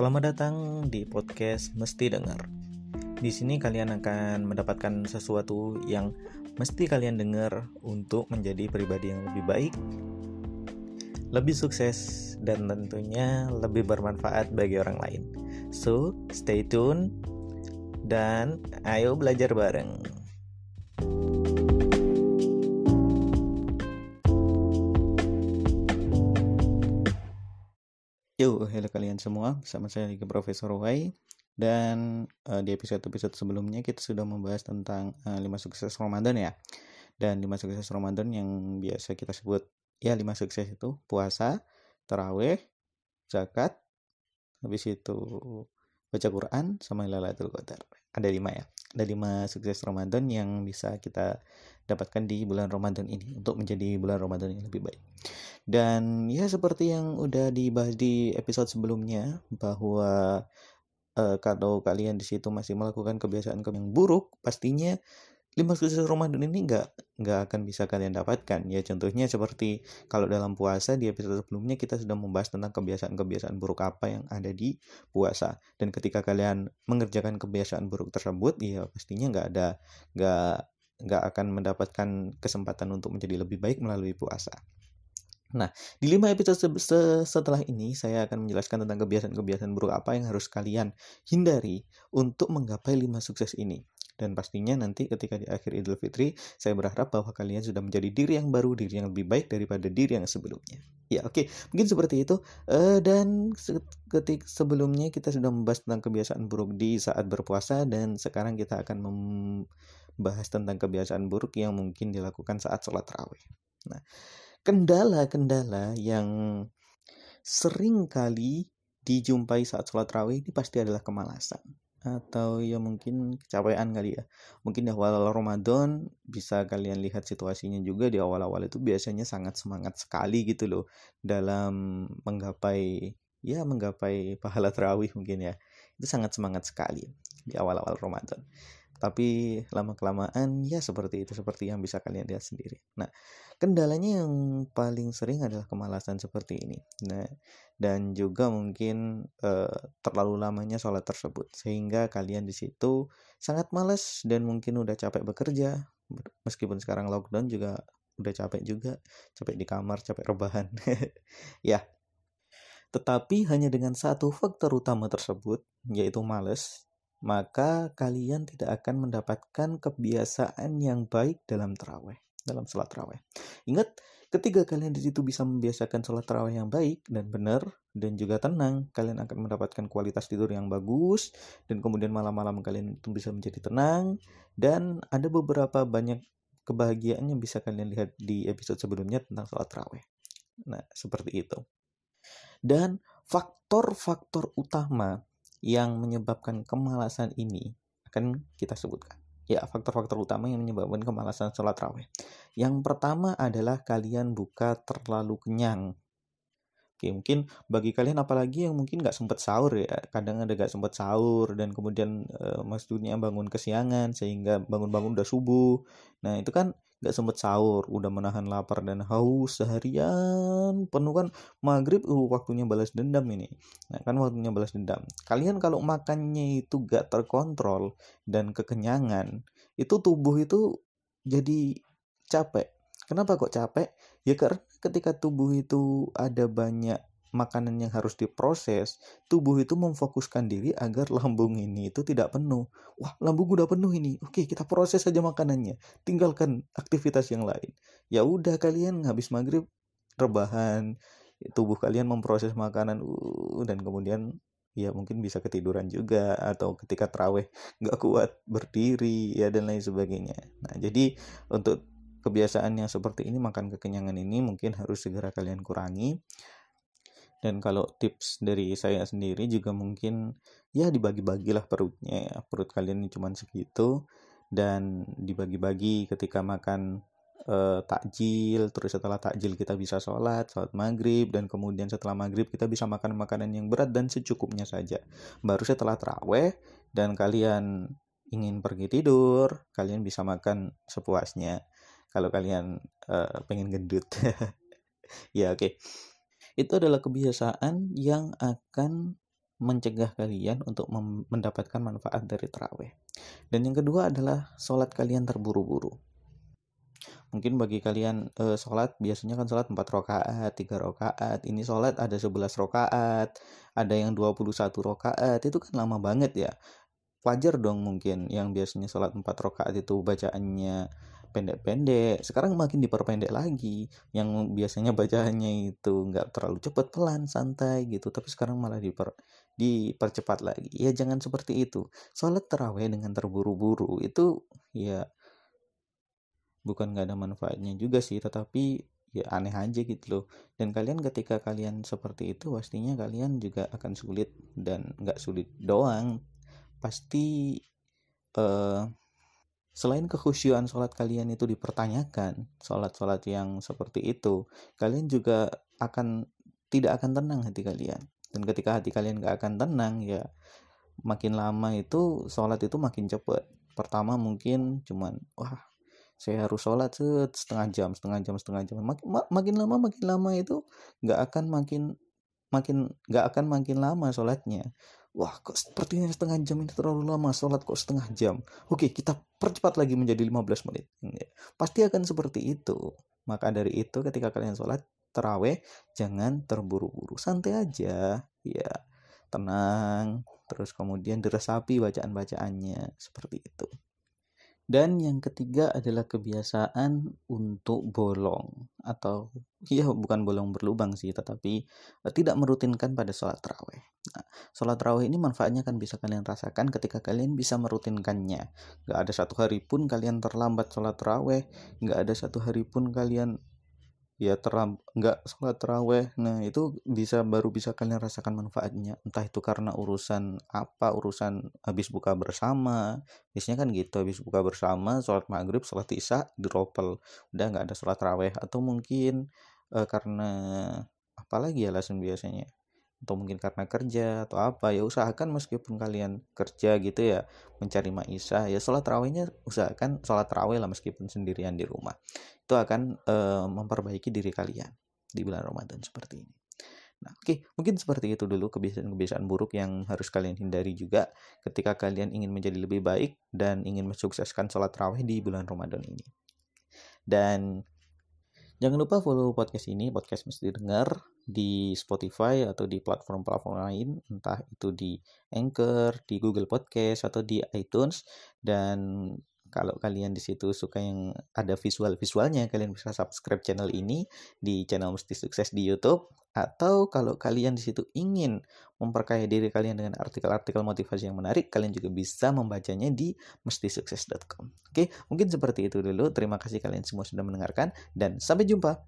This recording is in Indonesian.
Selamat datang di podcast Mesti Dengar. Di sini kalian akan mendapatkan sesuatu yang mesti kalian dengar untuk menjadi pribadi yang lebih baik, lebih sukses, dan tentunya lebih bermanfaat bagi orang lain. So, stay tune dan ayo belajar bareng. Yo, halo kalian semua, bersama saya lagi Profesor Y dan uh, di episode-episode sebelumnya kita sudah membahas tentang uh, eh, 5 sukses Ramadan ya. Dan 5 sukses Ramadan yang biasa kita sebut ya 5 sukses itu puasa, taraweh, zakat, habis itu baca Quran sama Lailatul Qadar. Ada lima ya. Ada lima sukses Ramadan yang bisa kita dapatkan di bulan Ramadan ini untuk menjadi bulan Ramadan yang lebih baik. Dan ya seperti yang udah dibahas di episode sebelumnya bahwa uh, kalau kalian di situ masih melakukan kebiasaan yang buruk, pastinya lima sukses Ramadan ini nggak nggak akan bisa kalian dapatkan. Ya contohnya seperti kalau dalam puasa di episode sebelumnya kita sudah membahas tentang kebiasaan-kebiasaan buruk apa yang ada di puasa. Dan ketika kalian mengerjakan kebiasaan buruk tersebut ya pastinya nggak ada nggak nggak akan mendapatkan kesempatan untuk menjadi lebih baik melalui puasa. Nah, di lima episode setelah ini saya akan menjelaskan tentang kebiasaan-kebiasaan buruk apa yang harus kalian hindari untuk menggapai lima sukses ini. Dan pastinya nanti ketika di akhir Idul Fitri, saya berharap bahwa kalian sudah menjadi diri yang baru, diri yang lebih baik daripada diri yang sebelumnya. Ya, oke. Okay. Mungkin seperti itu. Uh, dan ketika sebelumnya kita sudah membahas tentang kebiasaan buruk di saat berpuasa dan sekarang kita akan membahas tentang kebiasaan buruk yang mungkin dilakukan saat sholat raweh. Nah, kendala-kendala yang sering kali dijumpai saat sholat raweh ini pasti adalah kemalasan atau ya mungkin kecapean kali ya. Mungkin di awal Ramadan bisa kalian lihat situasinya juga di awal-awal itu biasanya sangat semangat sekali gitu loh dalam menggapai ya menggapai pahala terawih mungkin ya. Itu sangat semangat sekali di awal-awal Ramadan tapi lama kelamaan ya seperti itu seperti yang bisa kalian lihat sendiri. Nah kendalanya yang paling sering adalah kemalasan seperti ini. Nah dan juga mungkin uh, terlalu lamanya sholat tersebut sehingga kalian di situ sangat males dan mungkin udah capek bekerja. Meskipun sekarang lockdown juga udah capek juga capek di kamar capek rebahan. Ya tetapi hanya dengan satu faktor utama tersebut yaitu males maka kalian tidak akan mendapatkan kebiasaan yang baik dalam terawih, dalam sholat terawih. Ingat, ketika kalian di situ bisa membiasakan sholat terawih yang baik dan benar dan juga tenang, kalian akan mendapatkan kualitas tidur yang bagus dan kemudian malam-malam kalian itu bisa menjadi tenang dan ada beberapa banyak kebahagiaan yang bisa kalian lihat di episode sebelumnya tentang sholat terawih. Nah, seperti itu. Dan faktor-faktor utama yang menyebabkan kemalasan ini akan kita sebutkan. Ya, faktor-faktor utama yang menyebabkan kemalasan sholat raweh. Yang pertama adalah kalian buka terlalu kenyang. Oke, mungkin bagi kalian apalagi yang mungkin nggak sempat sahur ya, kadang ada nggak sempat sahur dan kemudian e, maksudnya bangun kesiangan sehingga bangun-bangun udah subuh. Nah, itu kan gak sempet sahur udah menahan lapar dan haus seharian. Penuh kan maghrib uh, waktunya balas dendam ini. Nah kan waktunya balas dendam. Kalian kalau makannya itu gak terkontrol dan kekenyangan itu tubuh itu jadi capek. Kenapa kok capek? Ya karena ketika tubuh itu ada banyak makanan yang harus diproses, tubuh itu memfokuskan diri agar lambung ini itu tidak penuh. Wah, lambung udah penuh ini. Oke, kita proses saja makanannya. Tinggalkan aktivitas yang lain. Ya udah kalian habis maghrib rebahan, tubuh kalian memproses makanan uh, dan kemudian ya mungkin bisa ketiduran juga atau ketika teraweh nggak kuat berdiri ya dan lain sebagainya. Nah, jadi untuk kebiasaan yang seperti ini makan kekenyangan ini mungkin harus segera kalian kurangi dan kalau tips dari saya sendiri juga mungkin ya dibagi-bagilah perutnya ya. perut kalian cuma segitu dan dibagi-bagi ketika makan uh, takjil terus setelah takjil kita bisa sholat sholat maghrib dan kemudian setelah maghrib kita bisa makan makanan yang berat dan secukupnya saja. Baru setelah teraweh dan kalian ingin pergi tidur kalian bisa makan sepuasnya. Kalau kalian uh, pengen gendut. Ya oke. okay itu adalah kebiasaan yang akan mencegah kalian untuk mendapatkan manfaat dari terawih. Dan yang kedua adalah sholat kalian terburu-buru. Mungkin bagi kalian e, sholat biasanya kan sholat 4 rakaat, 3 rakaat. Ini sholat ada 11 rakaat, ada yang 21 rakaat. Itu kan lama banget ya. Wajar dong mungkin yang biasanya sholat 4 rakaat itu bacaannya pendek-pendek. Sekarang makin diperpendek lagi. Yang biasanya bacaannya itu nggak terlalu cepat pelan santai gitu. Tapi sekarang malah diper dipercepat lagi. Ya jangan seperti itu. Sholat terawih dengan terburu-buru itu ya bukan nggak ada manfaatnya juga sih. Tetapi ya aneh aja gitu loh. Dan kalian ketika kalian seperti itu pastinya kalian juga akan sulit dan nggak sulit doang. Pasti uh, Selain kekhusyuan sholat kalian itu dipertanyakan, sholat-sholat yang seperti itu, kalian juga akan tidak akan tenang hati kalian. Dan ketika hati kalian gak akan tenang, ya makin lama itu sholat itu makin cepet. Pertama mungkin cuman, wah saya harus sholat setengah jam, setengah jam, setengah jam. Mak makin lama, makin lama itu gak akan makin makin gak akan makin lama sholatnya. Wah kok sepertinya setengah jam ini terlalu lama sholat kok setengah jam? Oke kita percepat lagi menjadi 15 menit. Ya, pasti akan seperti itu. Maka dari itu ketika kalian sholat terawih jangan terburu-buru. Santai aja. Ya tenang. Terus kemudian diresapi bacaan-bacaannya. Seperti itu dan yang ketiga adalah kebiasaan untuk bolong atau ya bukan bolong berlubang sih tetapi uh, tidak merutinkan pada sholat terawih. Nah, sholat terawih ini manfaatnya kan bisa kalian rasakan ketika kalian bisa merutinkannya. Gak ada satu hari pun kalian terlambat sholat terawih, gak ada satu hari pun kalian ya terlam nggak sholat teraweh nah itu bisa baru bisa kalian rasakan manfaatnya. Entah itu karena urusan apa urusan habis buka bersama. Biasanya kan gitu habis buka bersama sholat maghrib sholat isya diropel udah nggak ada sholat teraweh atau mungkin uh, karena apalagi ya alasan biasanya? Atau mungkin karena kerja atau apa ya usahakan meskipun kalian kerja gitu ya mencari maisha. Ya sholat terawihnya usahakan sholat terawih lah meskipun sendirian di rumah itu akan uh, memperbaiki diri kalian di bulan Ramadan seperti ini Nah, oke, okay. mungkin seperti itu dulu kebiasaan-kebiasaan buruk yang harus kalian hindari juga ketika kalian ingin menjadi lebih baik dan ingin mensukseskan sholat terawih di bulan Ramadan ini. Dan Jangan lupa follow podcast ini, podcast mesti dengar di Spotify atau di platform-platform lain, entah itu di Anchor, di Google Podcast atau di iTunes dan kalau kalian di situ suka yang ada visual-visualnya, kalian bisa subscribe channel ini di channel Mesti Sukses di YouTube. Atau kalau kalian di situ ingin memperkaya diri kalian dengan artikel-artikel motivasi yang menarik, kalian juga bisa membacanya di mestisukses.com. Oke, mungkin seperti itu dulu. Terima kasih kalian semua sudah mendengarkan dan sampai jumpa.